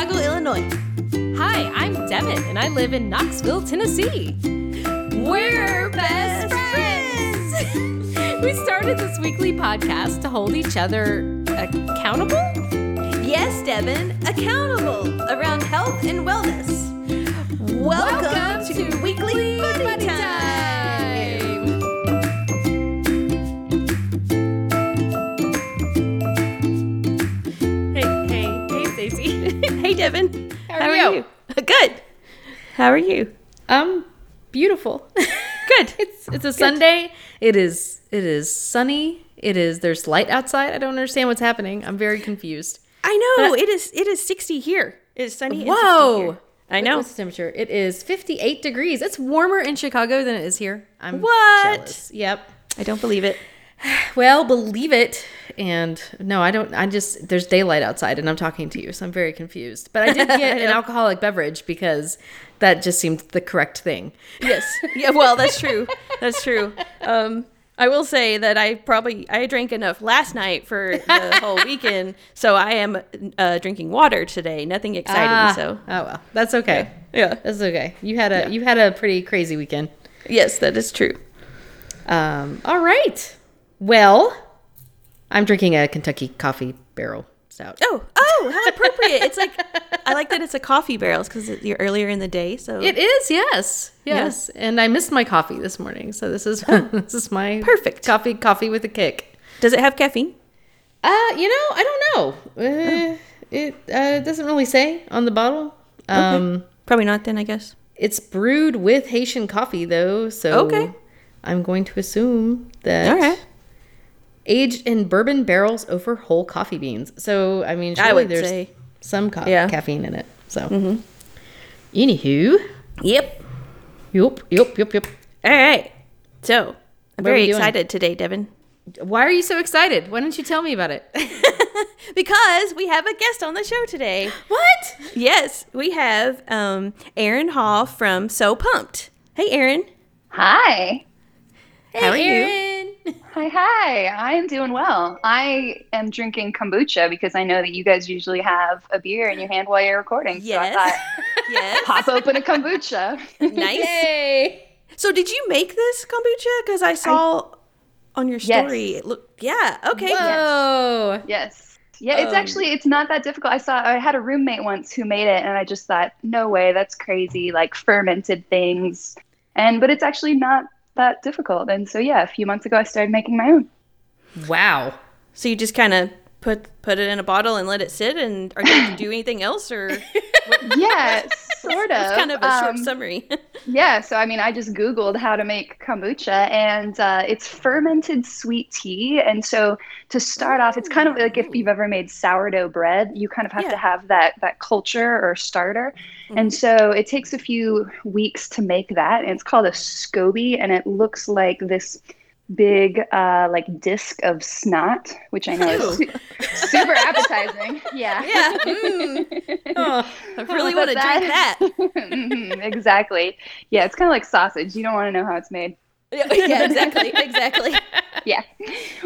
Chicago, Illinois. Hi, I'm Devin, and I live in Knoxville, Tennessee. We're best friends. we started this weekly podcast to hold each other accountable. Yes, Devin, accountable around health and wellness. Welcome, Welcome to, to Weekly Buddy, Buddy Time. How are you? Um, beautiful. Good. it's it's a Sunday. It is it is sunny. It is there's light outside. I don't understand what's happening. I'm very confused. I know it is. It is sixty here. It is sunny. 60 Whoa! I know. What's the temperature? It is 58 degrees. It's warmer in Chicago than it is here. I'm What? jealous. Yep. I don't believe it. Well, believe it. And no, I don't. I just there's daylight outside, and I'm talking to you, so I'm very confused. But I did get an alcoholic beverage because that just seemed the correct thing. Yes. Yeah. Well, that's true. That's true. Um, I will say that I probably I drank enough last night for the whole weekend, so I am uh, drinking water today. Nothing exciting. Ah, So oh well, that's okay. yeah. That's okay. You had a you had a pretty crazy weekend. Yes, that is true. Um, all right. Well, I'm drinking a Kentucky coffee barrel stout. Oh, oh, how appropriate! It's like I like that it's a coffee barrel because you're earlier in the day. So It is, yes, yes. And I missed my coffee this morning, so this is this is my Perfect. coffee. Coffee with a kick. does it have caffeine? Uh, you know, I don't know. Uh, It uh, doesn't really say on the bottle. Um, Probably not. Then I guess. it's brewed with Haitian coffee though, so Okay. I'm going to assume that All right. Aged in bourbon barrels over whole coffee beans. So I mean, I surely would there's say. some ca- Yeah. caffeine in it. So, anywho, Yep. yep, yep, yep, yep. All right. So I'm What are we very doing? excited today, Devin, Why are you so excited? Why don't you tell me about it? because we have a guest on the show today. what? Yes, we have um, Aaron Hall from So Pumped. Hey, Aaron. Hi. How are you? Aaron. Hi, hi. I am doing well. I am drinking kombucha because I know that you guys usually have a beer in your hand while you're recording. Yes. So I thought, yes. pop open a kombucha. nice. Yay! So, did you make this kombucha? Because I saw on your story. It look. Yeah. Okay. Whoa! yes. Yeah, it's Um, actually it's not that difficult. I saw I had a roommate once who made it and I just thought, no way, that's crazy, like fermented things. And but it's actually not that difficult. And so yeah, a few months ago I started making my own. Wow. So you just kind of put put it in a bottle and let it sit, and are you going to do anything else, or Yeah, sort of. it's kind of a short Um, summary? Yeah, so I mean, I just Googled how to make kombucha, and uh, it's fermented sweet tea. And so to start off, it's kind of like if you've ever made sourdough bread, you kind of have Yeah. to have that that culture or starter. And so it takes a few weeks to make that. And it's called a SCOBY, and it looks like this big uh, like disc of snot, which I know is su- super appetizing. Yeah. yeah. Mm, Oh, I really want to drink that. Mhm, exactly. Yeah, it's kind of like sausage. You don't want to know how it's made. yeah, yeah, exactly, exactly. yeah.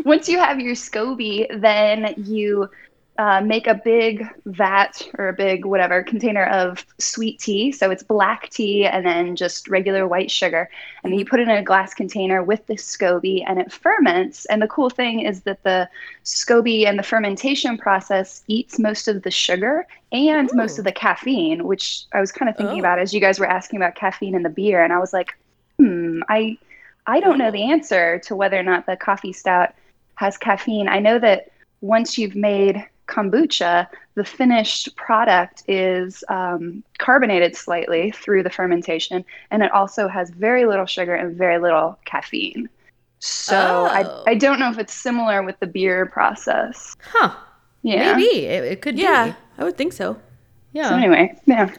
Once you have your SCOBY, then you uh, make a big vat or a big whatever container of sweet tea. So it's black tea and then just regular white sugar. And then you put it in a glass container with the SCOBY and it ferments. And the cool thing is that the SCOBY and the fermentation process eats most of the sugar and most of the caffeine, which I was kind of thinking Oh. about as you guys were asking about caffeine in the beer. And I was like, hmm, I I don't know the answer to whether or not the coffee stout has caffeine. I know that once you've made kombucha, the finished product is um, carbonated slightly through the fermentation, and it also has very little sugar and very little caffeine. So Oh. I, I don't know if it's similar with the beer process. huh. Yeah. Maybe it, it could Yeah, be. I would think so. Yeah. So anyway, yeah.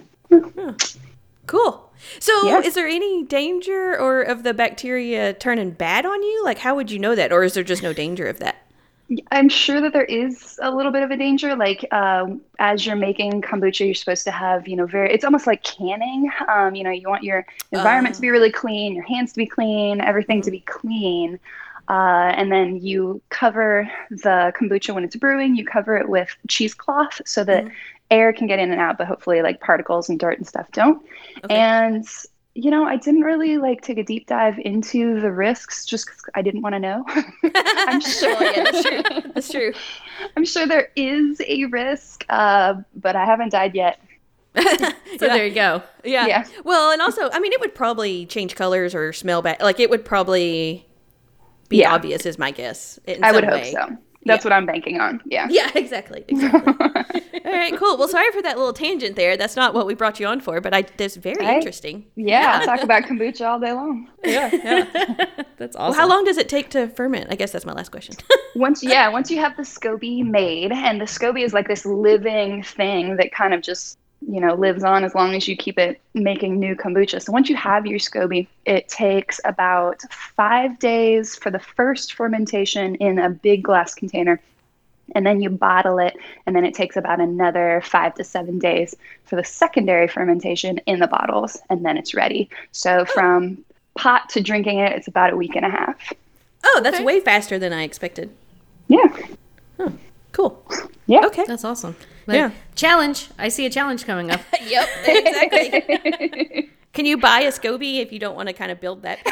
Cool. So, Yeah. is there any danger or of the bacteria turning bad on you? Like, how would you know that, or is there just no danger of that? I'm sure that there is a little bit of a danger. Like um, as you're making kombucha, you're supposed to have, you know, very. It's almost like canning. Um, you know, you want your environment to be really clean, your hands to be clean, everything to be clean. Uh, and then you cover the kombucha when it's brewing. You cover it with cheesecloth so that air can get in and out, but hopefully like particles and dirt and stuff don't. And you know, I didn't really like take a deep dive into the risks just because I didn't want to know. I'm sure. Well, yeah, that's true. That's true. I'm sure there is a risk, uh, but I haven't died yet. So there you go. Yeah. Yeah. Well, and also, I mean, it would probably change colors or smell bad. Like it would probably be Yeah. obvious, is my guess. in I would some hope so. That's what I'm banking on. Yeah. Yeah, exactly. Exactly. All right, cool. Well, sorry for that little tangent there. That's not what we brought you on for, but I that's very Right. interesting. Yeah, I'll talk about kombucha all day long. Yeah, yeah. That's Well, how long does it take to ferment? I guess that's my last question. Once, yeah, once you have the SCOBY made, and the SCOBY is like this living thing that kind of just, you know, lives on as long as you keep it making new kombucha. So once you have your SCOBY, it takes about five days for the first fermentation in a big glass container. And then you bottle it, and then it takes about another five to seven days for the secondary fermentation in the bottles, and then it's ready. So oh. from pot to drinking it, it's about a week and a half. oh, that's way faster than I expected. Yeah. Cool. Yeah. Okay. That's awesome. Like, Yeah. Challenge. I see a challenge coming up. Yep. Exactly. Can you buy a SCOBY if you don't want to kind of build that?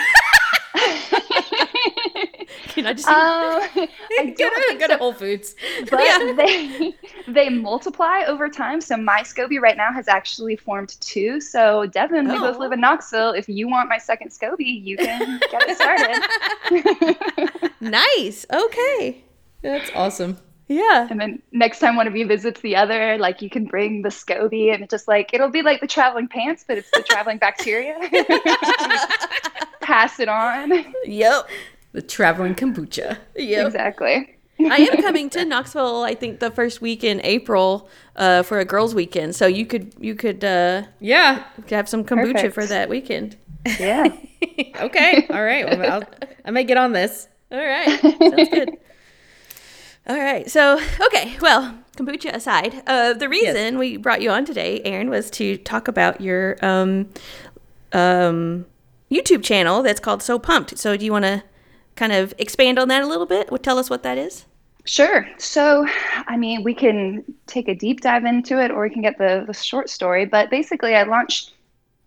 Can I just? Um, I go don't to, think go so, to Whole Foods. but Yeah. they they multiply over time. So my SCOBY right now has actually formed two. So Devin, we Oh. both live in Knoxville. If you want my second SCOBY, you can get it started. nice. Okay. That's awesome. Yeah. and then next time one of you visits the other, like you can bring the SCOBY, and it's just like it'll be like the traveling pants, but it's the traveling bacteria. Pass it on. Yep. The traveling kombucha. Yep. Exactly. I am coming to Knoxville. I think the first week in April uh, for a girls' weekend. So you could you could uh, Yeah. have some kombucha Perfect. for that weekend. Yeah. Okay. All right. Well, I'll, I may get on this. All right. Sounds good. All right. So, okay. Well, kombucha aside, uh, the reason we brought you on today, Aaron, was to talk about your um, um, YouTube channel that's called So Pumped. So, do you want to kind of expand on that a little bit? Would tell us what that is. Sure. So, I mean, we can take a deep dive into it or we can get the, the short story. But basically, I launched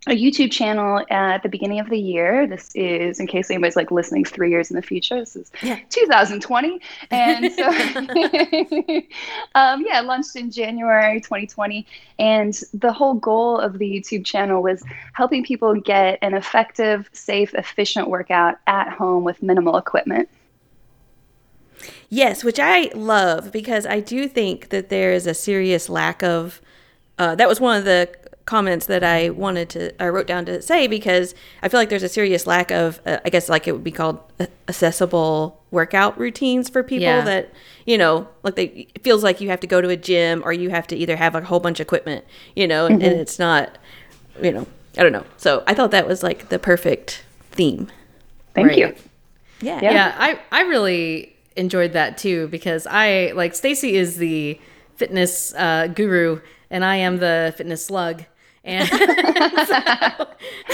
a YouTube channel at the beginning of the year. This is, in case anybody's like listening three years in the future, this is Yeah. 2020. And so, um, yeah, launched in January 2020. And the whole goal of the YouTube channel was helping people get an effective, safe, efficient workout at home with minimal equipment. Yes, which I love because I do think that there is a serious lack of. Uh, that was one of the comments that I wanted to, I wrote down to say because I feel like there's a serious lack of, uh, I guess, like it would be called accessible workout routines for people Yeah. that, you know, like they, it feels like you have to go to a gym or you have to either have a whole bunch of equipment, you know, and, and it's not, you know, I don't know. So I thought that was like the perfect theme. Thank Right. you. Yeah. Yeah. Yeah, I I really enjoyed that too because I like Stacy is the fitness uh, guru and I am the fitness slug. And so,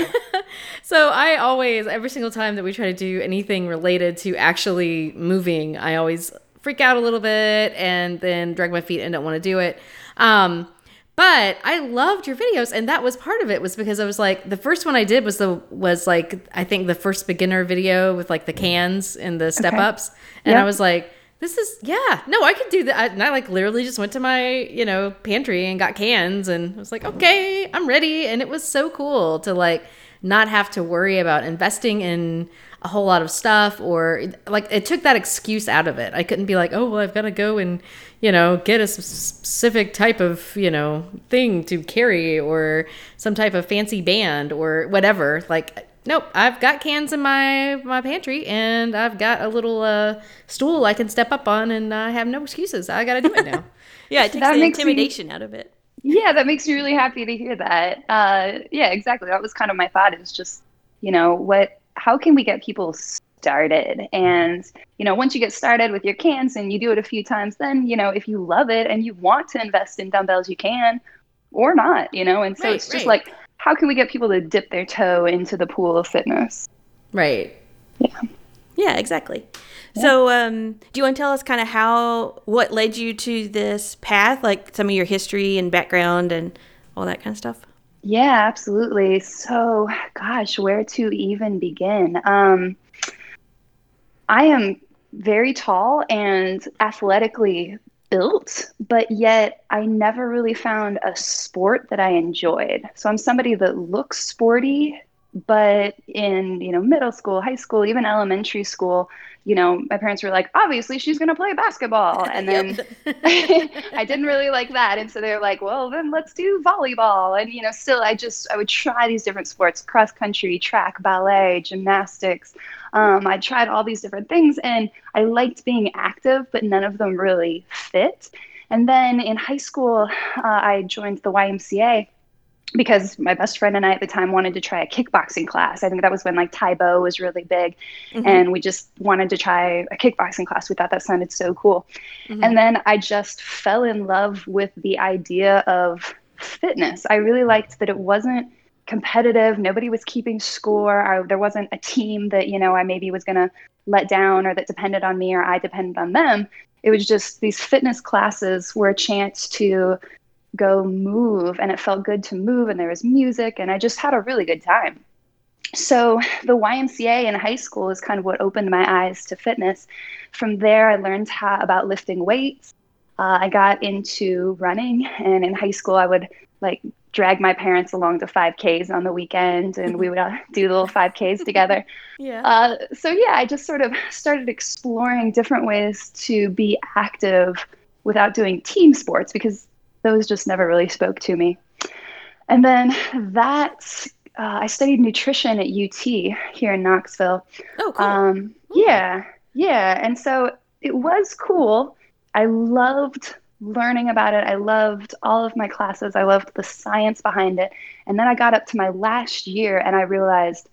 so I always every single time that we try to do anything related to actually moving, I always freak out a little bit and then drag my feet and don't want to do it. Um but I loved your videos, and that was part of it. Was because I was like, the first one I did was the was like I think the first beginner video with like the cans and the step Okay. ups, and Yeah. I was like, this is yeah, no, I could do that. And I like literally just went to my you know pantry and got cans, and I was like, mm-hmm. okay, I'm ready, and it was so cool to like not have to worry about investing in a whole lot of stuff or like it took that excuse out of it. I couldn't be like, "Oh, well, I've got to go and, you know, get a specific type of, you know, thing to carry or some type of fancy band or whatever." Like, nope, I've got cans in my my pantry and I've got a little uh stool I can step up on and I have no excuses. I got to do it now. Yeah. It takes That the makes me- intimidation out of it. Yeah, that makes me really happy to hear that. Uh, yeah, exactly. That was kind of my thought. Is just, you know, what? How can we get people started? And you know, once you get started with your cans and you do it a few times, then you know, if you love it and you want to invest in dumbbells, you can, or not. You know, and so Right, it's just right. like, how can we get people to dip their toe into the pool of fitness? right. Yeah, Yeah, exactly. So, um, do you want to tell us kind of how what led you to this path, like some of your history and background and all that kind of stuff? Yeah, absolutely. So, gosh, where to even begin? Um, I am very tall and athletically built, but yet I never really found a sport that I enjoyed. So I'm somebody that looks sporty, but in, you know, middle school, high school, even elementary school, you know, my parents were like, obviously she's going to play basketball. And then I didn't really like that. And so they were like, well, then let's do volleyball. And, you know, still, I just, I would try these different sports cross country, track, ballet, gymnastics. Um, I tried all these different things and I liked being active, but none of them really fit. And then in high school, uh, I joined the YMCA because my best friend and I at the time wanted to try a kickboxing class. I think that was when like Tae Bo was really big. Mm-hmm. And we just wanted to try a kickboxing class. We thought that sounded so cool. Mm-hmm. And then I just fell in love with the idea of fitness. I really liked that it wasn't competitive. Nobody was keeping score. I, there wasn't a team that, you know, I maybe was going to let down or that depended on me or I depended on them. It was just these fitness classes were a chance to go move and it felt good to move and there was music and I just had a really good time. So the YMCA in high school is kind of what opened my eyes to fitness. From there, I learned how, about lifting weights. Uh, I got into running, and in high school, I would like drag my parents along to 5Ks on the weekend, and we would uh, do little 5Ks together. Yeah. Uh, so yeah, I just sort of started exploring different ways to be active without doing team sports because those just never really spoke to me. And then that uh, I studied nutrition at UT here in Knoxville. Oh, cool. Um, yeah, yeah. And so it was cool. I loved learning about it. I loved all of my classes. I loved the science behind it. And then I got up to my last year and I realized,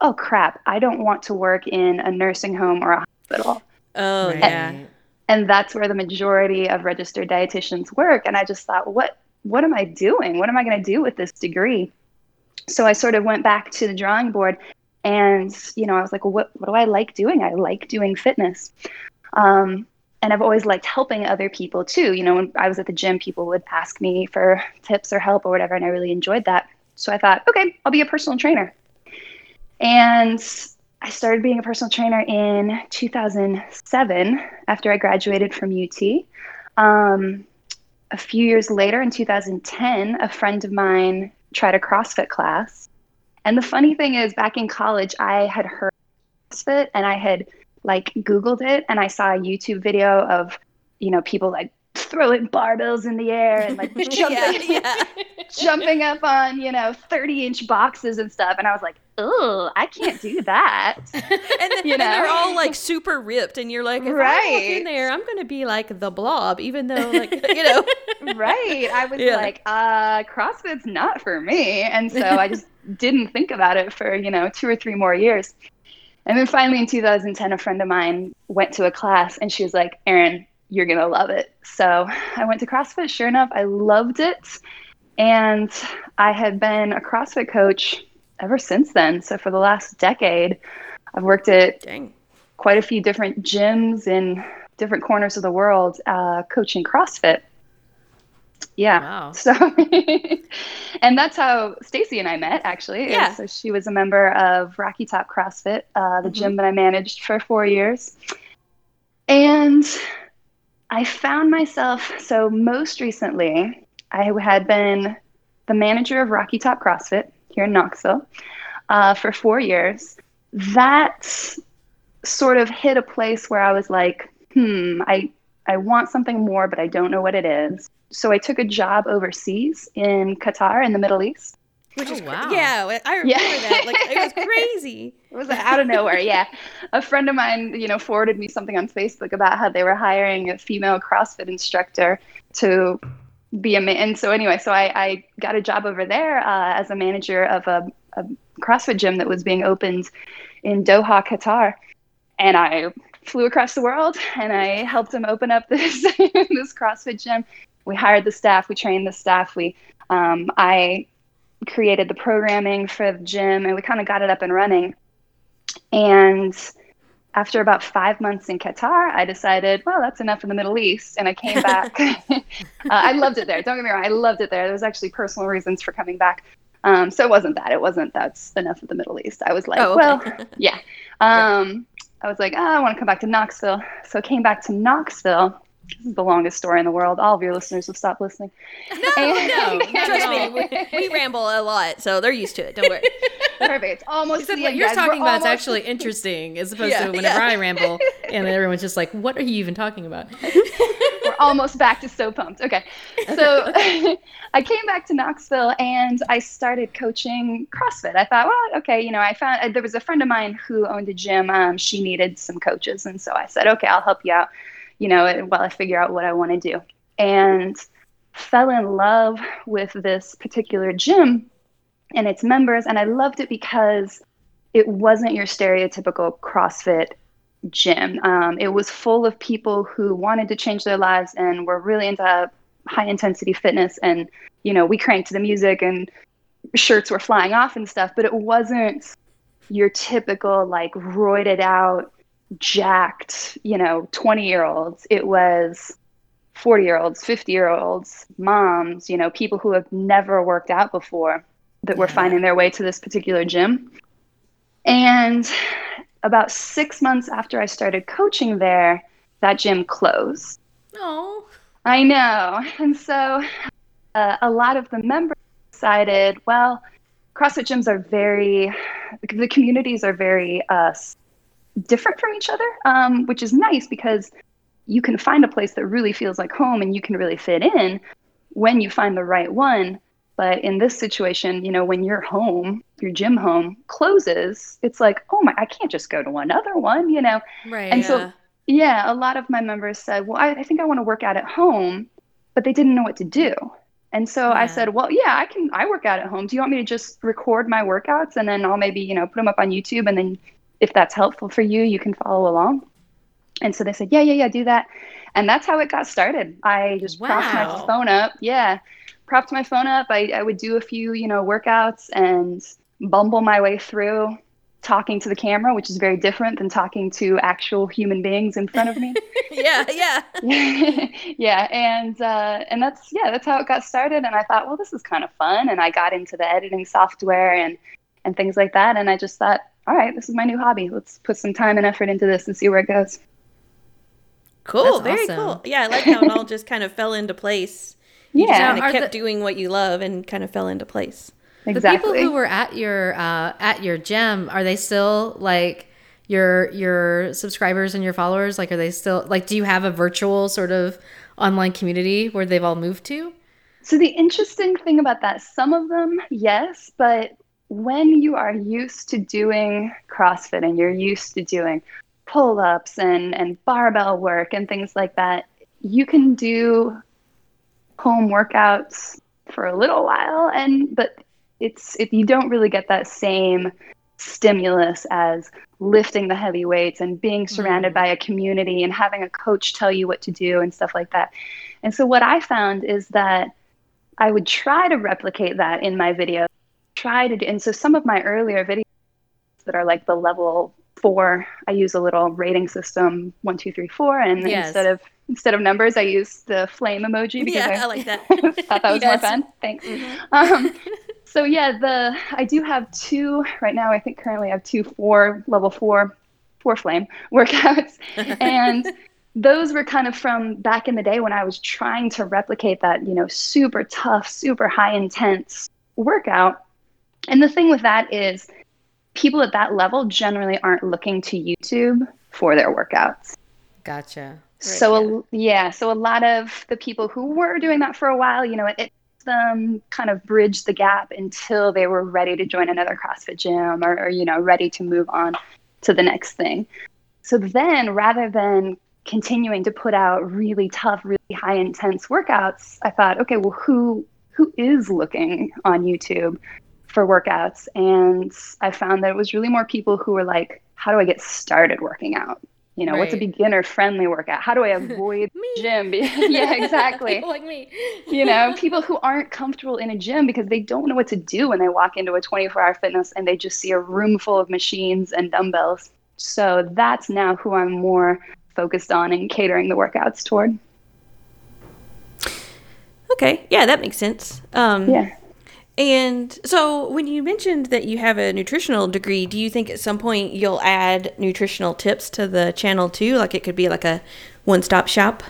oh crap, I don't want to work in a nursing home or a hospital. Oh, right. yeah and that's where the majority of registered dietitians work. And i just thought what what am i doing? What am i going to do with this degree? So i sort of went back to the drawing board and you know i was like well what, what do i like doing? I like doing fitness. Um, and i've always liked helping other people too. You know when i was at the gym people would ask me for tips or help or whatever and i really enjoyed that. So i thought okay i'll be a personal trainer. And I started being a personal trainer in 2007 after I graduated from UT. Um, a few years later, in 2010, a friend of mine tried a CrossFit class. And the funny thing is, back in college, I had heard CrossFit and I had like Googled it and I saw a YouTube video of, you know, people like throwing barbells in the air and like jumping, yeah, yeah. jumping up on you know 30 inch boxes and stuff and i was like oh i can't do that and, then, you know? and they're all like super ripped and you're like if right. i walk in there i'm gonna be like the blob even though like you know right i was yeah. like uh crossfit's not for me and so i just didn't think about it for you know two or three more years and then finally in 2010 a friend of mine went to a class and she was like erin you're going to love it. So I went to CrossFit. Sure enough, I loved it. And I had been a CrossFit coach ever since then. So for the last decade, I've worked at Dang. quite a few different gyms in different corners of the world uh, coaching CrossFit. Yeah. Wow. So, and that's how Stacy and I met, actually. Yeah. so she was a member of Rocky Top CrossFit, uh, the mm-hmm. gym that I managed for four years. And I found myself, so most recently, I had been the manager of Rocky Top CrossFit here in Knoxville uh, for four years. That sort of hit a place where I was like, hmm, I, I want something more, but I don't know what it is. So I took a job overseas in Qatar in the Middle East. Which oh, is wow. Yeah, I remember yeah. that. Like it was crazy. it was out of nowhere. Yeah, a friend of mine, you know, forwarded me something on Facebook about how they were hiring a female CrossFit instructor to be a man. And so anyway, so I, I got a job over there uh, as a manager of a, a CrossFit gym that was being opened in Doha, Qatar, and I flew across the world and I helped them open up this this CrossFit gym. We hired the staff, we trained the staff, we um, I created the programming for the gym and we kind of got it up and running. And after about five months in Qatar, I decided, well, that's enough in the Middle East. And I came back. uh, I loved it there. Don't get me wrong. I loved it there. There was actually personal reasons for coming back. Um, so it wasn't that. It wasn't that's enough of the Middle East. I was like, oh, okay. well, yeah. Um, yeah. I was like, oh, I want to come back to Knoxville. So I came back to Knoxville the longest story in the world. All of your listeners have stopped listening. No, and, no, trust me, we, we, ramble a lot, so they're used to it. Don't worry. Perfect. It's almost Except what you're guys. talking about is actually interesting, as opposed yeah, to whenever yeah. I ramble and everyone's just like, "What are you even talking about?" We're almost back to so pumped. Okay, so I came back to Knoxville and I started coaching CrossFit. I thought, well, okay, you know, I found there was a friend of mine who owned a gym. Um, she needed some coaches, and so I said, okay, I'll help you out you know, while I figure out what I want to do. And fell in love with this particular gym and its members. And I loved it because it wasn't your stereotypical CrossFit gym. Um, it was full of people who wanted to change their lives and were really into high intensity fitness. And, you know, we cranked the music and shirts were flying off and stuff, but it wasn't your typical, like, roided out, jacked, you know, 20 year olds. It was 40 year olds, 50 year olds, moms, you know, people who have never worked out before that were finding their way to this particular gym. And about six months after I started coaching there, that gym closed. Oh. I know. And so uh, a lot of the members decided, well, CrossFit gyms are very, the communities are very uh, different from each other, um, which is nice because you can find a place that really feels like home and you can really fit in when you find the right one. But in this situation, you know, when your home, your gym home closes, it's like, oh my, I can't just go to another one, you know? Right. And yeah. so, yeah, a lot of my members said, well, I, I think I want to work out at home, but they didn't know what to do. And so yeah. I said, well, yeah, I can, I work out at home. Do you want me to just record my workouts and then I'll maybe, you know, put them up on YouTube and then if that's helpful for you, you can follow along. And so they said, yeah, yeah, yeah, do that. And that's how it got started. I just wow. propped my phone up. Yeah. Propped my phone up. I, I would do a few, you know, workouts and bumble my way through talking to the camera, which is very different than talking to actual human beings in front of me. yeah, yeah, yeah, and uh, and that's yeah, that's how it got started. And I thought, well, this is kind of fun, and I got into the editing software and and things like that. And I just thought, all right, this is my new hobby. Let's put some time and effort into this and see where it goes. Cool, That's very awesome. cool. Yeah, I like how it all just kind of fell into place. You yeah, just kind of kept the, doing what you love and kind of fell into place. Exactly. The people who were at your uh, at your gym are they still like your your subscribers and your followers? Like, are they still like? Do you have a virtual sort of online community where they've all moved to? So the interesting thing about that, some of them, yes, but when you are used to doing CrossFit and you're used to doing pull ups and, and barbell work and things like that, you can do home workouts for a little while and but it's if you don't really get that same stimulus as lifting the heavy weights and being surrounded mm. by a community and having a coach tell you what to do and stuff like that. And so what I found is that I would try to replicate that in my videos try to do, and so some of my earlier videos that are like the level four, I use a little rating system one, two, three, four, and yes. instead of instead of numbers, I use the flame emoji. Because yeah, I, I like that. thought that was yes. more fun. Thanks. Mm-hmm. Um, so yeah, the I do have two right now. I think currently I have two four level four, four flame workouts, and those were kind of from back in the day when I was trying to replicate that you know super tough, super high intense workout and the thing with that is people at that level generally aren't looking to YouTube for their workouts. Gotcha. so yeah. yeah, so a lot of the people who were doing that for a while, you know, it, it them kind of bridge the gap until they were ready to join another CrossFit gym or, or you know ready to move on to the next thing. So then, rather than continuing to put out really tough, really high intense workouts, I thought, okay, well, who who is looking on YouTube for workouts and I found that it was really more people who were like, how do I get started working out? You know, right. what's a beginner friendly workout? How do I avoid gym? yeah, exactly. like me. you know, people who aren't comfortable in a gym because they don't know what to do when they walk into a 24 hour fitness and they just see a room full of machines and dumbbells. So that's now who I'm more focused on and catering the workouts toward. Okay, yeah, that makes sense. Um, Yeah. And so, when you mentioned that you have a nutritional degree, do you think at some point you'll add nutritional tips to the channel too? Like it could be like a one-stop shop.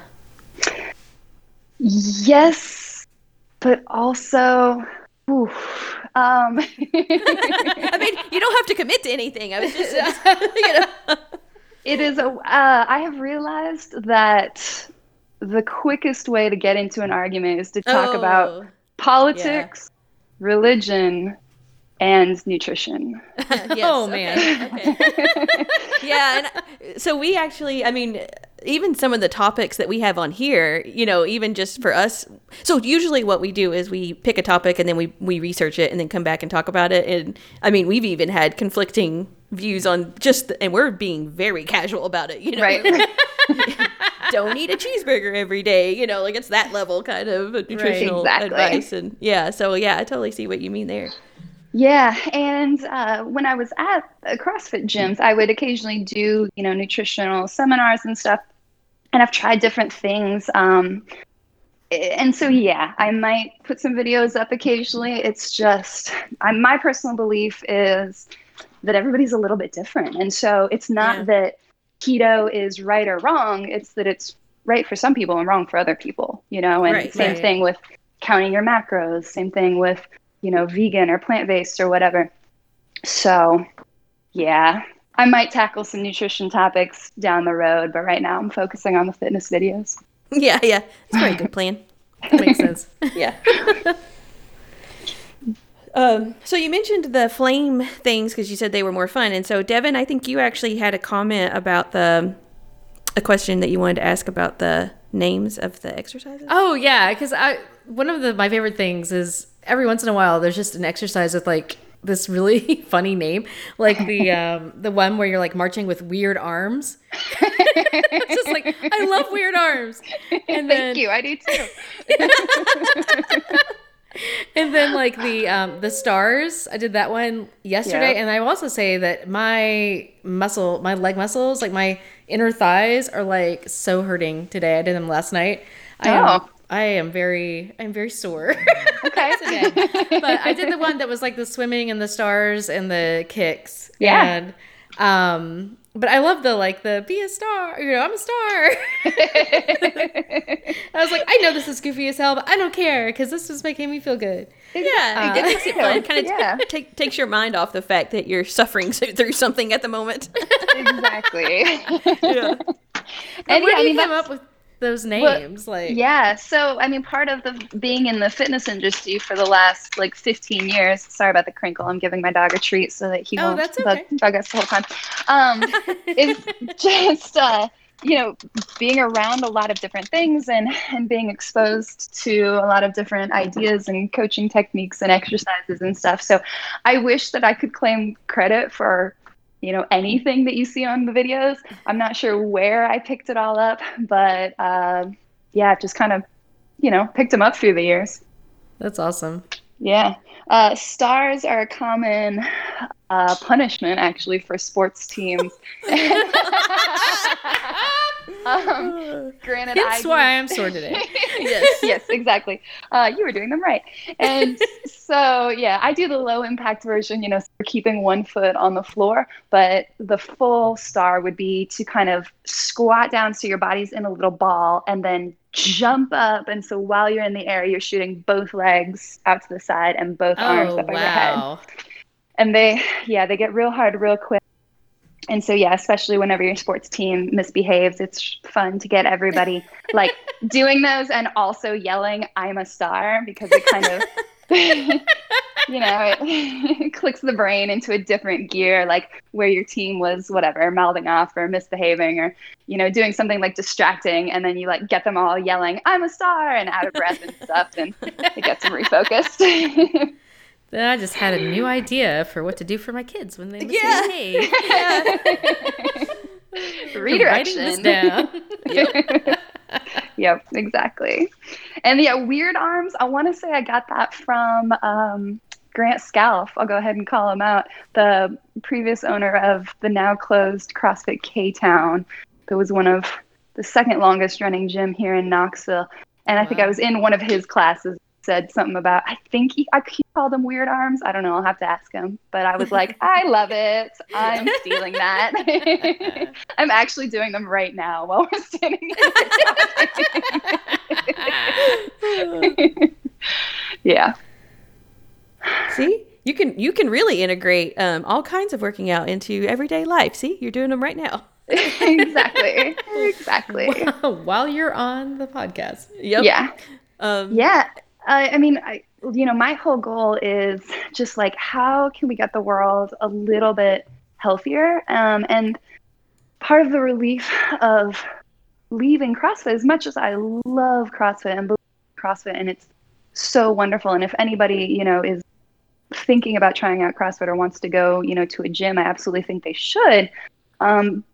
Yes, but also, oof, um, I mean, you don't have to commit to anything. I was just, you know. it is a. Uh, I have realized that the quickest way to get into an argument is to talk about Oh, politics, religion, and nutrition. yes, Oh, man. okay. yeah, and so we actually, I mean, even some of the topics that we have on here, you know, even just for us. So usually, what we do is we pick a topic and then we we research it and then come back and talk about it. And I mean, we've even had conflicting views on just, the, and we're being very casual about it. You know, Right. don't eat a cheeseburger every day. You know, like it's that level kind of nutritional Exactly. advice. And yeah, so yeah, I totally see what you mean there. Yeah, and uh, when I was at CrossFit gyms, I would occasionally do, you know, nutritional seminars and stuff. And I've tried different things. Um, and so, yeah, I might put some videos up occasionally. It's just, I, my personal belief is that everybody's a little bit different. And so it's not Yeah. that keto is right or wrong, it's that it's right for some people and wrong for other people, you know? And Right, same right. thing with counting your macros, same thing with, you know, vegan or plant based or whatever. So, yeah, I might tackle some nutrition topics down the road, but right now I'm focusing on the fitness videos. Yeah, yeah, it's a very good plan. That makes sense. Yeah. um, so you mentioned the flame things because you said they were more fun, and so Devin, I think you actually had a comment about the a question that you wanted to ask about the names of the exercises. Oh yeah, because I one of the my favorite things is every once in a while there's just an exercise with like this really funny name, like the um the one where you're like marching with weird arms. it's just like I love weird arms. And then Thank you, I do too. and then like the um the stars i did that one yesterday Yeah. and i will also say that my muscle my leg muscles like my inner thighs are like so hurting today i did them last night i am Oh. I am very i'm very sore Okay. but i did the one that was like the swimming and the stars and the kicks Yeah. and um but I love the like the be a star, you know, I'm a star. I was like, I know this is goofy as hell, but I don't care because this is making me feel good. yeah, Uh, it makes it fun. Kind of Yeah. take, takes your mind off the fact that you're suffering through something at the moment. exactly. yeah. and Where yeah, do I you mean, come up with those names? like, Yeah, so I mean, part of the being in the fitness industry for the last like 15 years. Sorry about the crinkle. I'm giving my dog a treat so that he Oh, won't that's bug, okay. bug us the whole time. Um, is just uh, you know being around a lot of different things and and being exposed to a lot of different ideas and coaching techniques and exercises and stuff. So I wish that I could claim credit for you know anything that you see on the videos. I'm not sure where I picked it all up, but uh, yeah, just kind of you know picked them up through the years. That's awesome. Yeah. Uh, stars are a common uh, punishment, actually, for sports teams. um, granted, I That's why I'm sore today. Yes. yes, exactly. Uh, you were doing them right. And so, yeah, I do the low impact version, you know, so keeping one foot on the floor. But the full star would be to kind of squat down so your body's in a little ball and then jump up. And so while you're in the air, you're shooting both legs out to the side and both arms Oh up overhead. wow! And they, yeah, they get real hard real quick. And so, yeah, especially whenever your sports team misbehaves, it's fun to get everybody like doing those and also yelling, I'm a star, because it kind of, you know, it clicks the brain into a different gear, like where your team was, whatever, mouthing off or misbehaving or, you know, doing something like distracting. And then you like get them all yelling, I'm a star, and out of breath and stuff. And it gets them refocused. Then I just had a new idea for what to do for my kids when they Yeah. misbehave. Redirection. Writing this down. yep, exactly. And yeah, weird arms. I want to say I got that from um, Grant Scalf, I'll go ahead and call him out, the previous owner of the now closed CrossFit K Town. That was one of the second longest running gym here in Knoxville. And I think I was in one of his classes said something about I think he, I he called them weird arms. I don't know. I'll have to ask him. But I was like, I love it. I'm stealing that. I'm actually doing them right now while we're standing here. yeah. See, you can you can really integrate um, all kinds of working out into everyday life. See, you're doing them right now. exactly. Exactly. While you're on the podcast. Yep. Yeah. Um, Yeah. I I mean, I, you know, my whole goal is just like, how can we get the world a little bit healthier? Um, and part of the relief of leaving CrossFit, as much as I love CrossFit and CrossFit, and it's so wonderful. And if anybody, you know, is thinking about trying out CrossFit or wants to go, you know, to a gym, I absolutely think they should. Um,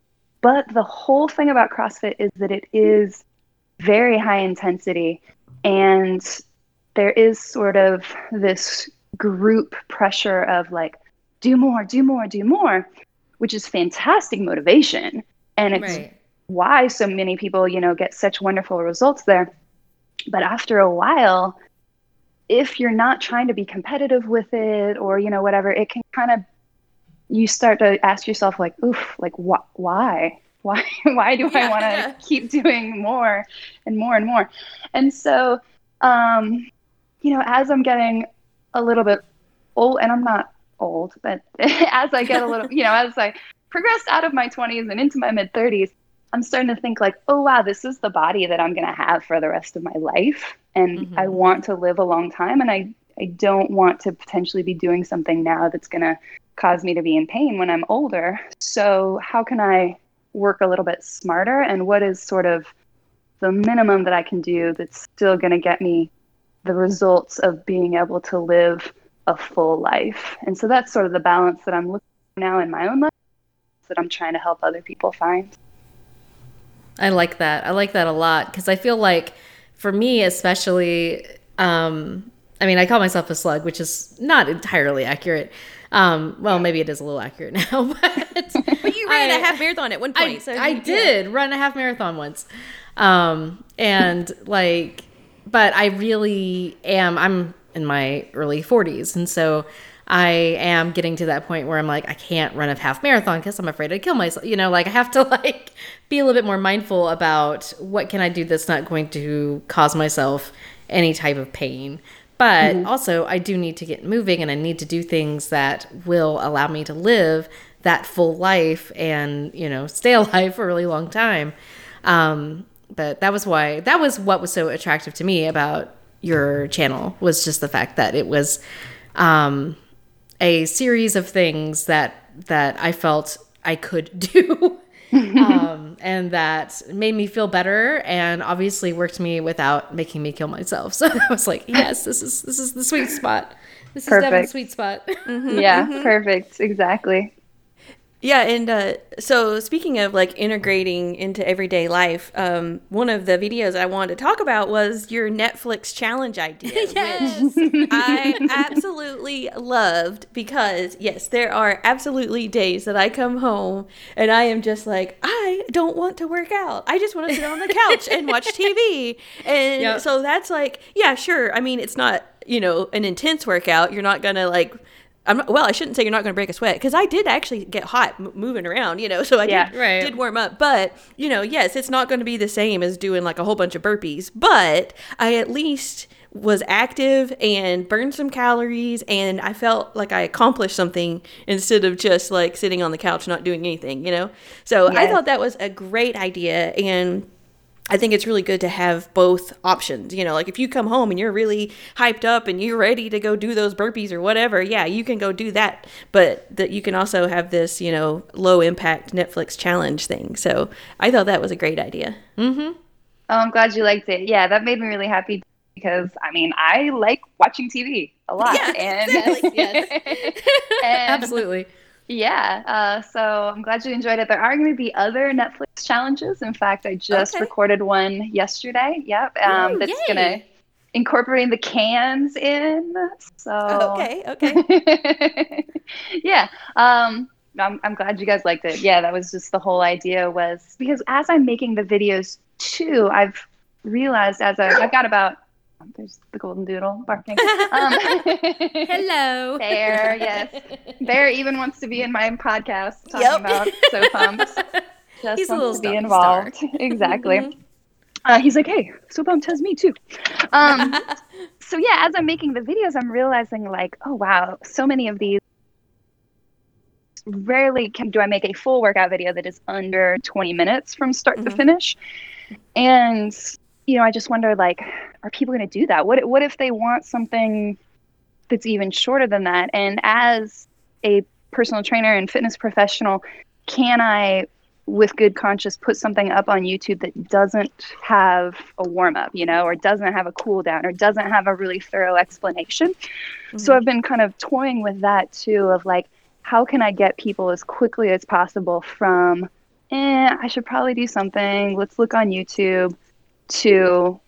but the whole thing about CrossFit is that it is very high intensity and there is sort of this group pressure of like do more do more do more which is fantastic motivation and it's Right. why so many people you know get such wonderful results there but after a while if you're not trying to be competitive with it or you know whatever it can kind of you start to ask yourself like oof like wh- why why why do i want to yeah. keep doing more and more and more and so um you know as i'm getting a little bit old and i'm not old but as i get a little you know as i progress out of my 20s and into my mid 30s i'm starting to think like oh wow this is the body that i'm going to have for the rest of my life. And Mhm. i want to live a long time and i i don't want to potentially be doing something now that's going to cause me to be in pain when i'm older. So how can i work a little bit smarter? And what is sort of the minimum that i can do that's still going to get me the results of being able to live a full life and so that's sort of the balance that i'm looking for now in my own life that i'm trying to help other people find I like that. I like that a lot because I feel like for me, especially, um, I mean, I call myself a slug, which is not entirely accurate. Um, well, maybe it is a little accurate now, but But you ran I- a half marathon at one point. I, so I did run a half marathon once. Um, and like, but I really am, I'm in my early 40s. And so I am getting to that point where I'm like, I can't run a half marathon because I'm afraid I'd kill myself. You know, like I have to like be a little bit more mindful about what can I do that's not going to cause myself any type of pain. But also, I do need to get moving and I need to do things that will allow me to live that full life and, you know, stay alive for a really long time. Um, but that was why, that was what was so attractive to me about your channel was just the fact that it was um, a series of things that that I felt I could do. um, and that made me feel better and obviously worked me without making me kill myself. So I was like, yes, this is this is the sweet spot. This is definitely the Perfect. sweet spot. yeah perfect exactly Yeah, and uh, so speaking of like integrating into everyday life, um, one of the videos I wanted to talk about was your Netflix challenge idea, Yes. which I absolutely loved because yes, there are absolutely days that I come home and I am just like I don't want to work out. I just want to sit on the couch and watch TV, and Yep. so that's like yeah, sure. I mean, it's not you know an intense workout. You're not gonna like. I'm not, well, I shouldn't say you're not going to break a sweat because I did actually get hot m- moving around, you know, so I Yeah. did, Right. did warm up. But, you know, yes, it's not going to be the same as doing like a whole bunch of burpees, but I at least was active and burned some calories and I felt like I accomplished something instead of just like sitting on the couch not doing anything, you know? So I thought that was a great idea and I think it's really good to have both options. You know, like if you come home and you're really hyped up and you're ready to go do those burpees or whatever, yeah, you can go do that. But that you can also have this, you know, low impact Netflix challenge thing. So I thought that was a great idea. Mm-hmm. Oh, I'm glad you liked it. Yeah, that made me really happy because I mean, I like watching TV a lot. Yeah, and, exactly. Yes. and Absolutely. Yeah, uh, so I'm glad you enjoyed it. There are going to be other Netflix challenges. In fact, I just Okay. recorded one yesterday. Yep, um, Ooh, that's gonna incorporating the cans in. So okay, okay. yeah. Um, I'm, I'm glad you guys liked it. Yeah, that was just the whole idea was because as I'm making the videos too, I've realized as I, I've got about, there's the golden doodle barking. Um, Hello. Bear, yes. Bear even wants to be in my podcast talking Yep. about soap pumps. Just He's a wants little to be involved. exactly. Uh, he's like, hey, soap pump has me too. Um, so yeah, as I'm making the videos, I'm realizing like, oh wow, so many of these. Rarely can do I make a full workout video that is under 20 minutes from start to Mhm. finish, and you know, I just wonder like, are people going to do that? What what if they want something that's even shorter than that? And as a personal trainer and fitness professional, can I with good conscience put something up on YouTube that doesn't have a warm up, you know, or doesn't have a cool down or doesn't have a really thorough explanation. So I've been kind of toying with that too of like how can I get people as quickly as possible from eh, I should probably do something, let's look on YouTube to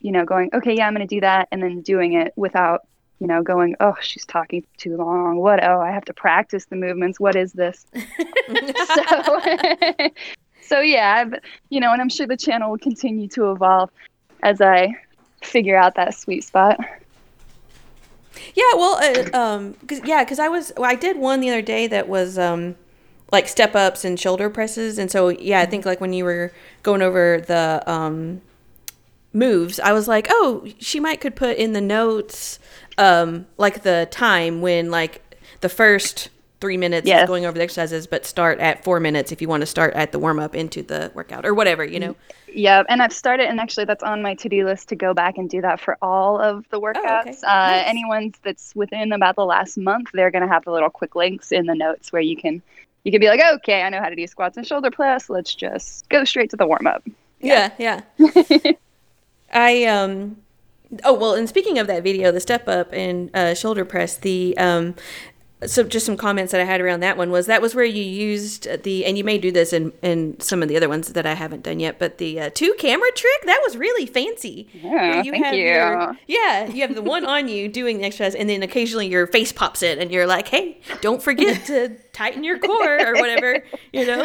you know going okay, yeah, I'm going to do that and then doing it without you know, going, oh, she's talking too long. What? Oh, I have to practice the movements. What is this? so, so yeah, I've, you know, and I'm sure the channel will continue to evolve as I figure out that sweet spot. Yeah, well, uh, um, cause, yeah, because I was, well, I did one the other day that was um, like step ups and shoulder presses, and so yeah, I think like when you were going over the um, moves, I was like, oh, she might could put in the notes um, like the time when like the first three minutes Yes. going over the exercises, but start at four minutes if you want to start at the warm up into the workout or whatever, you know. Yeah, and I've started, and actually, that's on my to-do list to go back and do that for all of the workouts. Uh, Nice. Anyone that's within about the last month, they're going to have the little quick links in the notes where you can, you can be like, okay, I know how to do squats and shoulder press. Let's just go straight to the warm-up. Yeah, yeah. I um oh well, and speaking of that video, the step up and uh, shoulder press, the um so just some comments that I had around that one was that was where you used the and you may do this in in some of the other ones that I haven't done yet, but the uh, two camera trick that was really fancy. Yeah, Where thank you. your- yeah, you have the one on you doing the exercise, and then occasionally your face pops in, and you're like, "Hey, don't forget to tighten your core or whatever," you know.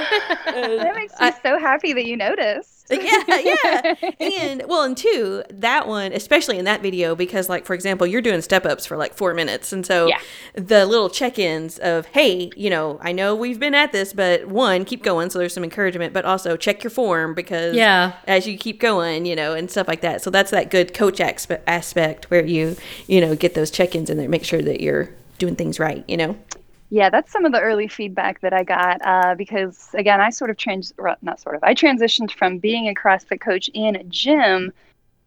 Uh, That makes me so happy that you noticed. yeah, yeah. And well, and two, that one, especially in that video, because like for example, you're doing step ups for like four minutes, and so Yeah. the little check ins of, hey, you know, I know we've been at this, but one, keep going, so there's some encouragement, but also check your form because Yeah. as you keep going, you know, and stuff like that. So that's that good coach aspe- aspect where you, you know, get those check ins in there, make sure that you're doing things right, you know. Yeah, that's some of the early feedback that I got uh, because, again, I sort of trans not sort of, I transitioned from being a CrossFit coach in a gym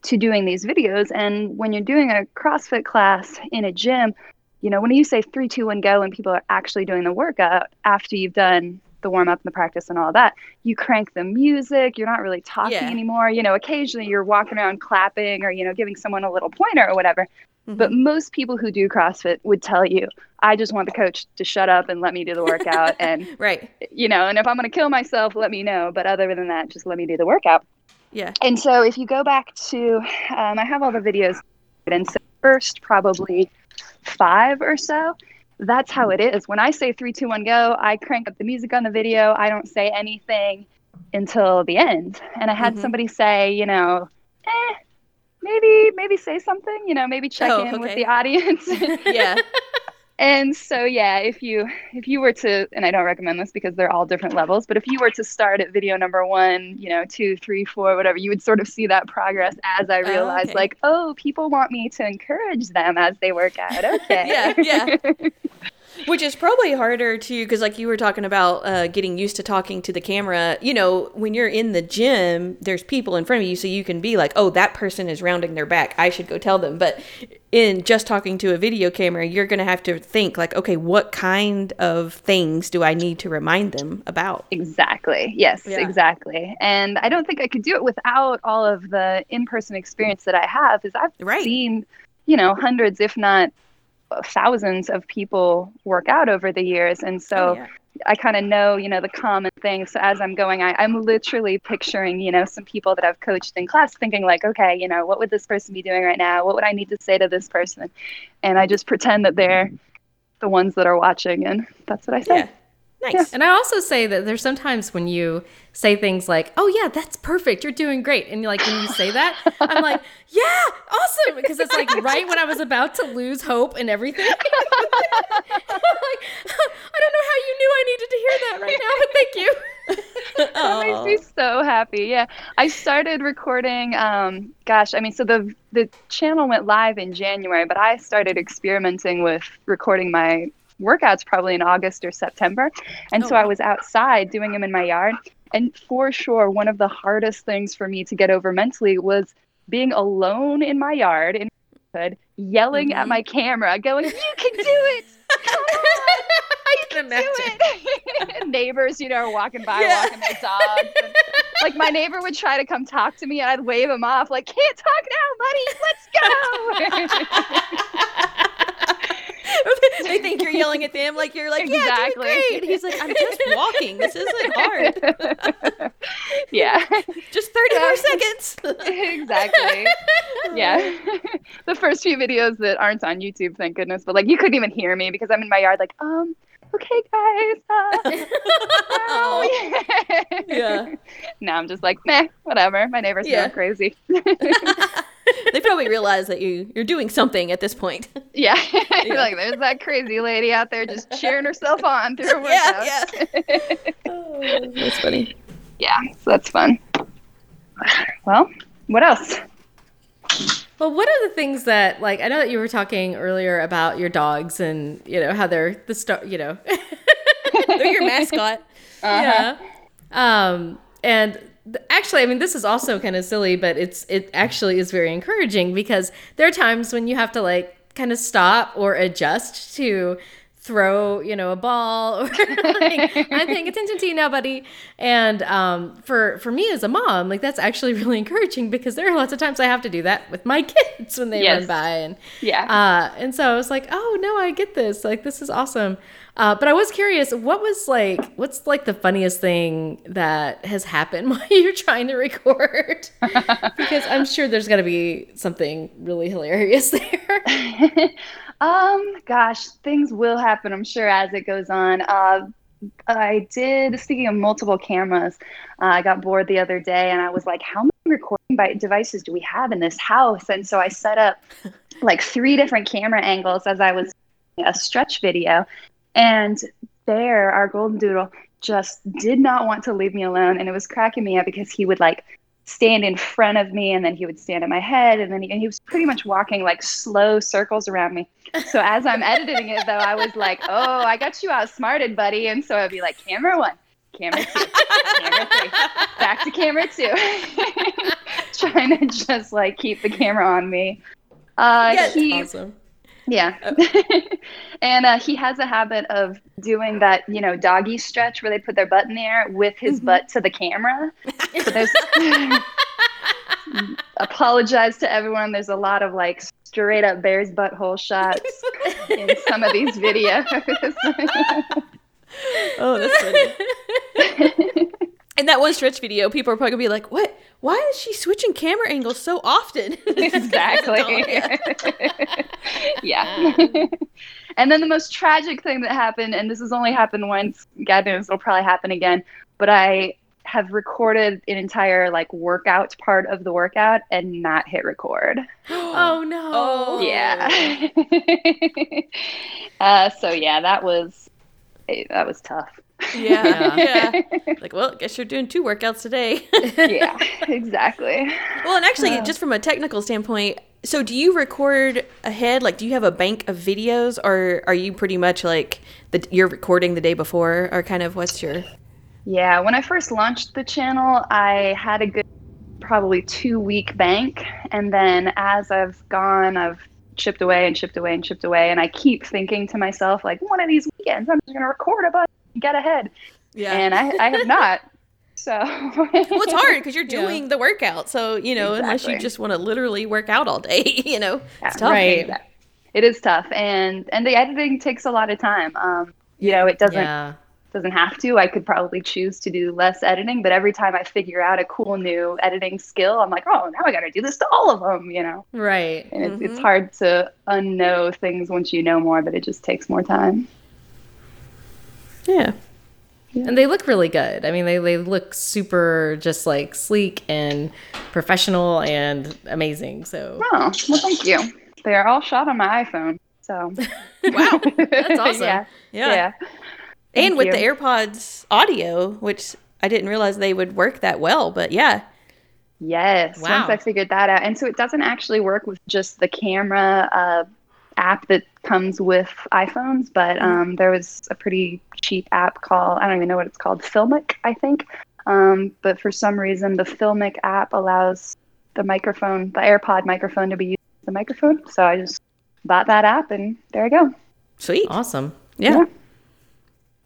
to doing these videos. And when you're doing a CrossFit class in a gym, you know, when you say three, two, one, go, and people are actually doing the workout after you've done the warm up and the practice and all that, you crank the music. You're not really talking Yeah. anymore. You know, occasionally you're walking around clapping or, you know, giving someone a little pointer or whatever. Mm-hmm. But most people who do CrossFit would tell you, I just want the coach to shut up and let me do the workout. and, Right. you know, and if I'm going to kill myself, let me know. But other than that, just let me do the workout. Yeah. And so if you go back to, um, I have all the videos, and so first probably five or so, that's how it is. When I say three, two, one, go, I crank up the music on the video. I don't say anything until the end. And I had Mhm. somebody say, you know, eh, maybe, maybe say something, you know, maybe check Oh, in with the audience. Yeah. and so yeah if you if you were to and i don't recommend this because they're all different levels but if you were to start at video number one you know two three four whatever you would sort of see that progress as i oh, realized okay. like oh people want me to encourage them as they work out okay Yeah, yeah. Which is probably harder to, because like you were talking about uh, getting used to talking to the camera. You know, when you're in the gym, there's people in front of you, so you can be like, "Oh, that person is rounding their back. I should go tell them." But in just talking to a video camera, you're gonna have to think like, "Okay, what kind of things do I need to remind them about?" Exactly. Yes, Yeah. exactly. And I don't think I could do it without all of the in-person experience that I have because I've Right. seen, you know, hundreds if not thousands of people work out over the years and so Oh, yeah. I kind of know, you know, the common things. So as I'm going, I, I'm literally picturing, you know, some people that I've coached in class, thinking like, okay, you know, what would this person be doing right now? What would I need to say to this person? And I just pretend that they're the ones that are watching, and that's what I say. Yeah. Nice. And I also say that there's sometimes when you say things like, "Oh yeah, that's perfect. You're doing great," and you like when you say that, I'm like, "Yeah, awesome," because it's like right when I was about to lose hope and everything. I'm like, I don't know how you knew I needed to hear that right now, but thank you. that makes me so happy. Yeah, I started recording. Um, gosh, I mean, so the the channel went live in January, but I started experimenting with recording my workouts probably in August or September, and Oh, so I was outside doing them in my yard. And for sure, one of the hardest things for me to get over mentally was being alone in my yard in my hood, yelling at Mhm. my camera, going, "You can do it! Come on!" I can do it. Neighbors, you know, are walking by, Yeah. walking their dogs. And, like my neighbor would try to come talk to me, and I'd wave him off, like, "Can't talk now, buddy. Let's go." they think you're yelling at them like you're like, Exactly. doing great. He's like, I'm just walking. This isn't hard. yeah, Just 30 more seconds. exactly. Yeah, the first few videos that aren't on YouTube, thank goodness, but like you couldn't even hear me because I'm in my yard, like, um, okay, guys. Uh, Oh. Yeah. yeah. Now I'm just like, meh, whatever. My neighbor's Yeah. crazy. they probably realize that you you're doing something at this point. Yeah. Yeah. like there's that crazy lady out there just cheering herself on through her Yeah, workouts. Oh, that's funny. Yeah, so that's fun. Well, what else? Well, one of the things that, like, I know that you were talking earlier about your dogs and you know how they're the star, you know, They're your mascot. yeah. Um, and th- actually, I mean, this is also kind of silly, but it's it actually is very encouraging because there are times when you have to like kind of stop or adjust to throw, you know, a ball or like, I'm paying attention to you now, buddy. And um, for for me as a mom, like that's actually really encouraging because there are lots of times I have to do that with my kids when they Yes. run by and Yeah. uh, and so I was like, oh no, I get this. Like this is awesome. Uh, but I was curious, what was like, what's like the funniest thing that has happened while you're trying to record? because I'm sure there's got to be something really hilarious there. Um, gosh, things will happen, I'm sure, as it goes on. Uh, I did, speaking of multiple cameras, uh, I got bored the other day and I was like, how many recording by devices do we have in this house? And so I set up like three different camera angles as I was a stretch video. And there, our golden doodle just did not want to leave me alone. And it was cracking me up because he would like stand in front of me and then he would stand at my head and then he, and he was pretty much walking like slow circles around me so as i'm editing it though i was like oh i got you outsmarted buddy and so i'd be like camera one camera two camera three back to camera two trying to just like keep the camera on me uh Yes. he awesome. Yeah. and uh, he has a habit of doing that, you know, doggy stretch where they put their butt in the air with his butt to the camera. So there's apologize to everyone. There's a lot of like straight up bear's butthole shots in some of these videos. Oh, that's funny. In that one stretch video, people are probably gonna be like, "What? Why is she switching camera angles so often?" exactly. yeah. and then the most tragic thing that happened, and this has only happened once, God knows it'll probably happen again, but I have recorded an entire like workout part of the workout and not hit record. Oh no. Oh. Yeah. uh, so yeah, that was eh, that was tough. Yeah, yeah. Like, well, I guess you're doing two workouts today. yeah, exactly. well, and actually, uh, just from a technical standpoint, so do you record ahead? Like, do you have a bank of videos, or are you pretty much like the you're recording the day before, or kind of what's your? Yeah, when I first launched the channel, I had a good probably two week bank. And then as I've gone, I've chipped away and chipped away and chipped away. And I keep thinking to myself, like, one of these weekends, I'm just going to record a bunch and get ahead. Yeah. And I, I have not. So, well, it's hard because you're Yeah. doing the workout. So you know, unless you just want to literally work out all day, you know, it's tough. Right. It is tough. And, and the editing takes a lot of time. Um, you know, it doesn't Yeah. doesn't have to. I could probably choose to do less editing, but every time I figure out a cool new editing skill, I'm like, oh, now I got to do this to all of them, you know. Right. And it's, it's hard to unknow things once you know more, but it just takes more time. Yeah. And they look really good. I mean, they, they look super just like sleek and professional and amazing. So, Oh, well, thank you. They are all shot on my iPhone. So, wow, that's awesome. yeah. Yeah. Yeah. and Thank with you. the AirPods audio, which I didn't realize they would work that well, but yeah. Yes. Wow. Once I figured that out. And so it doesn't actually work with just the camera uh, app that comes with iPhones, but Mm-hmm. um, there was a pretty cheap app called, I don't even know what it's called, Filmic, I think. Um, but for some reason, the Filmic app allows the microphone, the AirPod microphone, to be used as a microphone. So I just bought that app and there I go. Sweet. Awesome. Yeah. Yeah.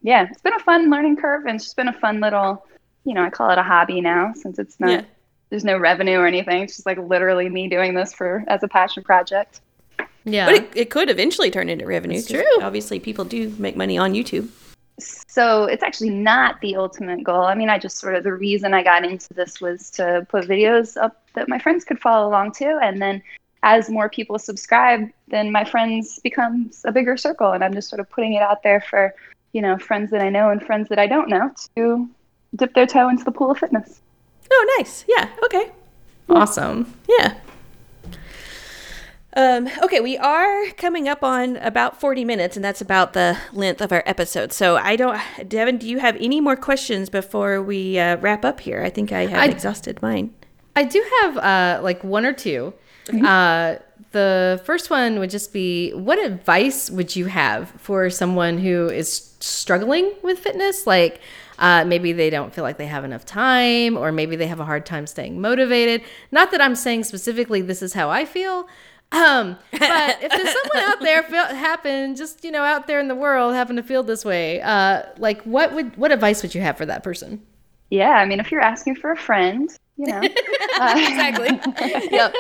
Yeah, it's been a fun learning curve and it's just been a fun little, you know, I call it a hobby now since it's not Yeah. there's no revenue or anything. It's just like literally me doing this for as a passion project. Yeah. But it, it could eventually turn into revenue. That's 'cause true. Obviously, people do make money on YouTube. So it's actually not the ultimate goal. I mean, I just sort of the reason I got into this was to put videos up that my friends could follow along to, and then as more people subscribe, then my friends becomes a bigger circle, and I'm just sort of putting it out there for you know friends that I know and friends that I don't know to dip their toe into the pool of fitness. Oh, nice. Yeah. Okay. awesome. Yeah. Um, okay, we are coming up on about 40 minutes, and that's about the length of our episode. So I don't, Devin, do you have any more questions before we uh, wrap up here? I think I have I- exhausted mine. I do have uh, like one or 2 Uh, the first one would just be what advice would you have for someone who is struggling with fitness? Like uh, maybe they don't feel like they have enough time, or maybe they have a hard time staying motivated. Not that I'm saying specifically this is how I feel. Um, but if there's someone out there feel, happen just you know out there in the world happen to feel this way, uh, like what would what advice would you have for that person? Yeah, I mean, if you're asking for a friend, you know, uh, Exactly. Yep.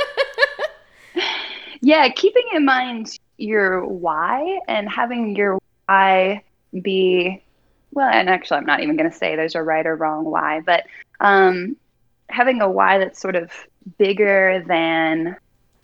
yeah, keeping in mind your why and having your why be well, and actually, I'm not even going to say there's a right or wrong why, but um, having a why that's sort of bigger than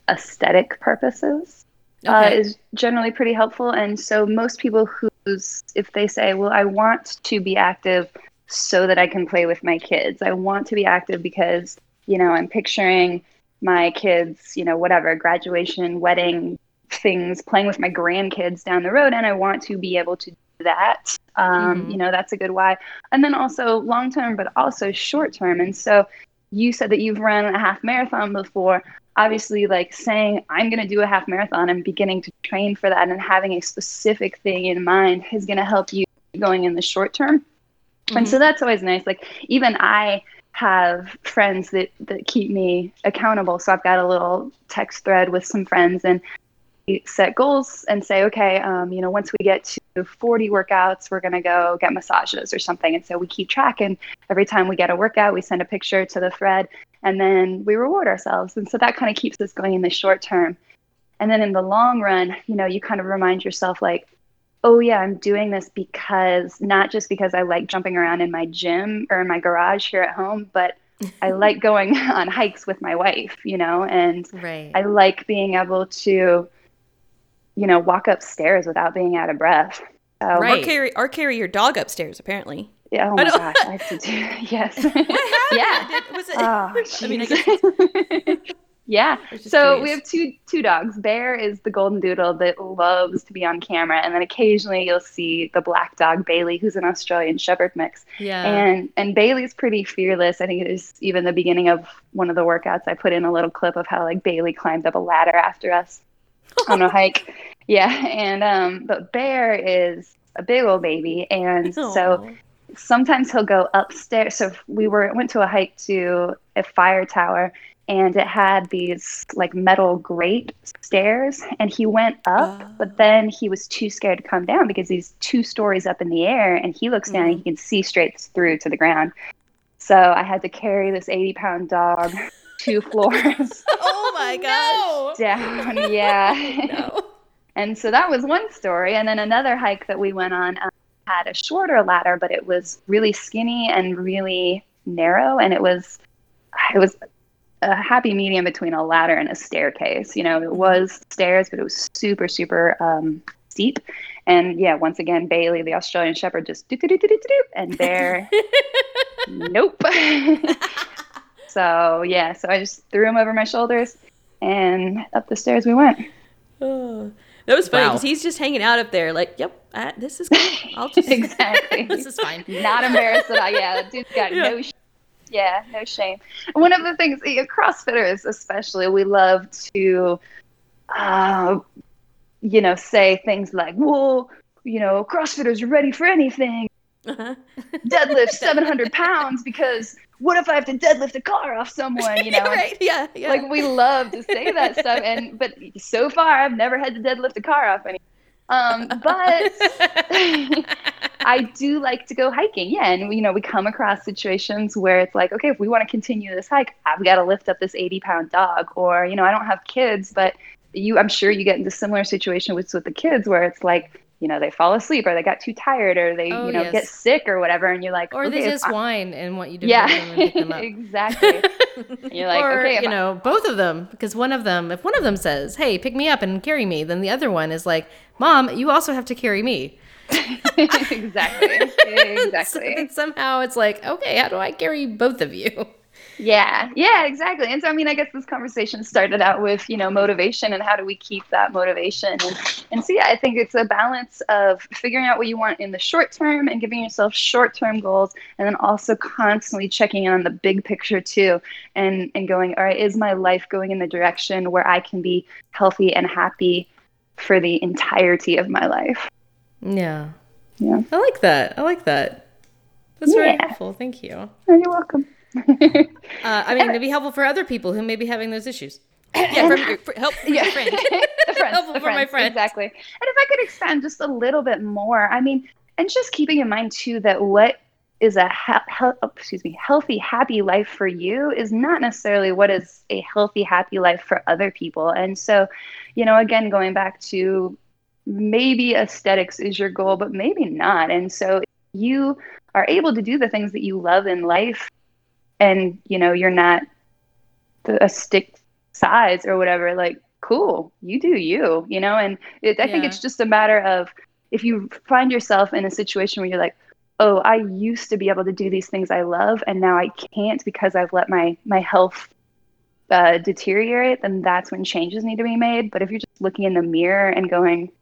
aesthetic purposes uh, is generally pretty helpful. And so, most people who's, if they say, well, I want to be active so that I can play with my kids, I want to be active because, you know, I'm picturing my kids, you know, whatever, graduation, wedding things, playing with my grandkids down the road, and I want to be able to do that. Um, Mhm. You know, that's a good why. And then also long term, but also short term. And so you said that you've run a half marathon before. Obviously, like saying, I'm going to do a half marathon and beginning to train for that and having a specific thing in mind is going to help you going in the short term. And so that's always nice. Like, even I have friends that, that keep me accountable. So I've got a little text thread with some friends and we set goals and say, okay, um, you know, once we get to 40 workouts, we're going to go get massages or something. And so we keep track. And every time we get a workout, we send a picture to the thread and then we reward ourselves. And so that kind of keeps us going in the short term. And then in the long run, you know, you kind of remind yourself, like, oh, yeah, I'm doing this because not just because I like jumping around in my gym or in my garage here at home, but I like going on hikes with my wife, you know, and Right. I like being able to, you know, walk upstairs without being out of breath. So, Right. Or carry or carry your dog upstairs. Apparently. Yeah, oh my gosh, I have to do yes. Yeah. Did, was it? Oh, I mean, I guess. yeah. So we have two two dogs. Bear is the golden doodle that loves to be on camera, and then occasionally you'll see the black dog Bailey, who's an Australian Shepherd mix. yeah. And and Bailey's pretty fearless. I think it is even the beginning of one of the workouts. I put in a little clip of how like Bailey climbed up a ladder after us on a hike. Yeah, and um, but Bear is a big old baby, and so Aw. Sometimes he'll go upstairs. So we were went to a hike to a fire tower, and it had these like metal grate stairs, and he went up, Oh. but then he was too scared to come down because he's two stories up in the air, and he looks down and he can see straight through to the ground. So I had to carry this eighty pound dog two floors oh my gosh. down. Yeah. No. And so that was one story. And then another hike that we went on, um, had a shorter ladder, but it was really skinny and really narrow, and it was it was a happy medium between a ladder and a staircase. You know, it was stairs, but it was super super um, steep. And yeah, once again, Bailey, the Australian Shepherd, just do do do do do do, and there, nope. so yeah, so I just threw him over my shoulders, and up the stairs we went. Oh, that was funny Wow. because he's just hanging out up there, like, "Yep, uh, this is cool. I'll just." exactly. This is fine. Not embarrassed at all. Yeah, dude's got no. Sh- yeah, no shame. One of the things, yeah, CrossFitters especially, we love to, uh, you know, say things like, "Well, you know, CrossFitters are ready for anything. Uh-huh. Deadlift 700 pounds because what if I have to deadlift a car off someone? You know, right? Yeah, yeah. like we love to say that stuff and but so far i've never had to deadlift a car off any um but i do like to go hiking yeah and you know we come across situations where it's like okay if we want to continue this hike i've got to lift up this 80 pound dog or you know i don't have kids but you i'm sure you get into similar situation with with the kids where it's like you know they fall asleep or they got too tired or they Oh, you know yes. get sick or whatever and you're like Or okay, they just I- whine and want you to yeah. them and pick them up. exactly. And you're like or okay you know both of them because one of them if one of them says hey pick me up and carry me then the other one is like mom you also have to carry me. Exactly. Exactly. then somehow it's like okay how do i carry both of you Yeah, yeah, exactly. And so, I mean, I guess this conversation started out with, you know, motivation and how do we keep that motivation? And, and so, yeah, I think it's a balance of figuring out what you want in the short term and giving yourself short term goals, and then also constantly checking in on the big picture too, and, and going, all right, is my life going in the direction where I can be healthy and happy for the entirety of my life? yeah Yeah. i like that i like that that's very helpful thank you Oh, you're welcome. Uh, i mean it'd be helpful for other people who may be having those issues yeah, from your, for, help from Yeah. your friend. the friends, Helpful the for my friends, friends. exactly. And if I could expand just a little bit more, I mean, and just keeping in mind too that what is a he- he- oh, excuse me healthy, happy life for you is not necessarily what is a healthy, happy life for other people. And so, you know, again, going back to maybe aesthetics is your goal, but maybe not. And so, you are able to do the things that you love in life, and you know, you're not the, a stick size or whatever like cool you do you you know? And it, i think it's just a matter of if you find yourself in a situation where you're like oh i used to be able to do these things i love and now i can't because i've let my my health uh, deteriorate then that's when changes need to be made. But if you're just looking in the mirror and going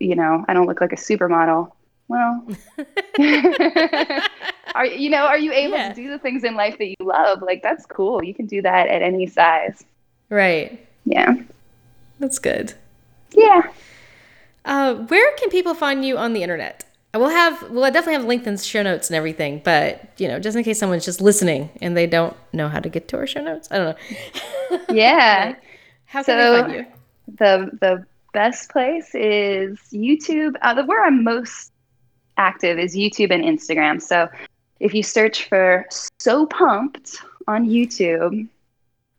you know i don't look like a supermodel well. Are you know are you able Yeah. to do the things in life that you love? Like that's cool. You can do that at any size. Right. Yeah. That's good. Yeah. Uh, where can people find you on the internet? We'll have, well, I definitely have linked in show notes and everything, but you know, just in case someone's just listening and they don't know how to get to our show notes, I don't know. yeah. How can So- they find you? the the best place is youtube. Uh, the where i'm most active is youtube and instagram. So if you search for so pumped on youtube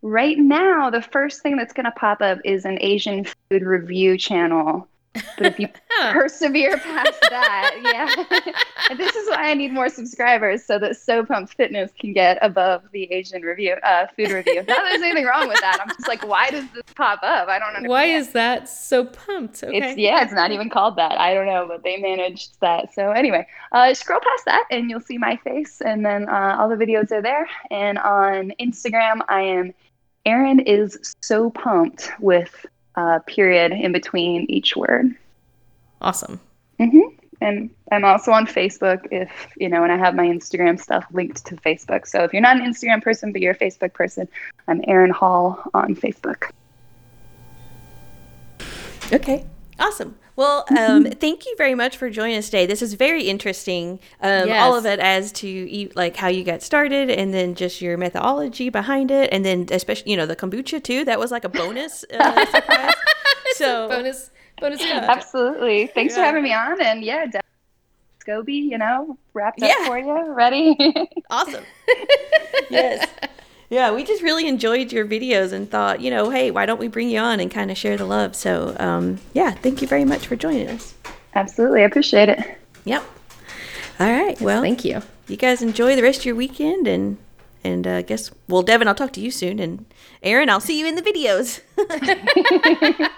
right now the first thing that's going to pop up is an asian food review channel but if you persevere past that yeah and this is why i need more subscribers so that so pumped fitness can get above the asian review uh, food review not that there's anything wrong with that i'm just like why does this pop up i don't understand Why is that so pumped? Okay. it's yeah, it's not even called that. I don't know, but they managed that. So anyway, uh, scroll past that and you'll see my face, and then uh, all the videos are there. And on Instagram, I am Erin is so pumped with uh, period in between each word. awesome. hmm And I'm also on Facebook if you know, and I have my Instagram stuff linked to Facebook. So if you're not an Instagram person but you're a Facebook person, I'm Erin Hall on Facebook. Okay. Awesome. Well, um, thank you very much for joining us today. This is very interesting. Um, All of it as to e- like how you got started, and then just your methodology behind it, and then especially you know the kombucha too. That was like a bonus uh, surprise. so Bonus, bonus stuff. Absolutely. Thanks for having me on. And yeah, de- Scoby, you know, wrapped up Yeah. for you. Ready? awesome. yes. Yeah, we just really enjoyed your videos and thought, you know, hey, why don't we bring you on and kind of share the love? So, um, yeah, thank you very much for joining us. Absolutely. I appreciate it. Yep. All right. Well, Thank you. you guys enjoy the rest of your weekend and and uh, guess well devin i'll talk to you soon and Erin i'll see you in the videos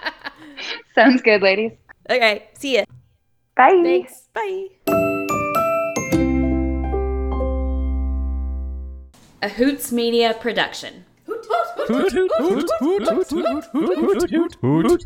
Sounds good, ladies. okay see ya Bye. Thanks. bye A Hoots Media production. Hoot, hoot, hoot, hoot, hoot, hoot, hoot, hoot, hoot, hoot.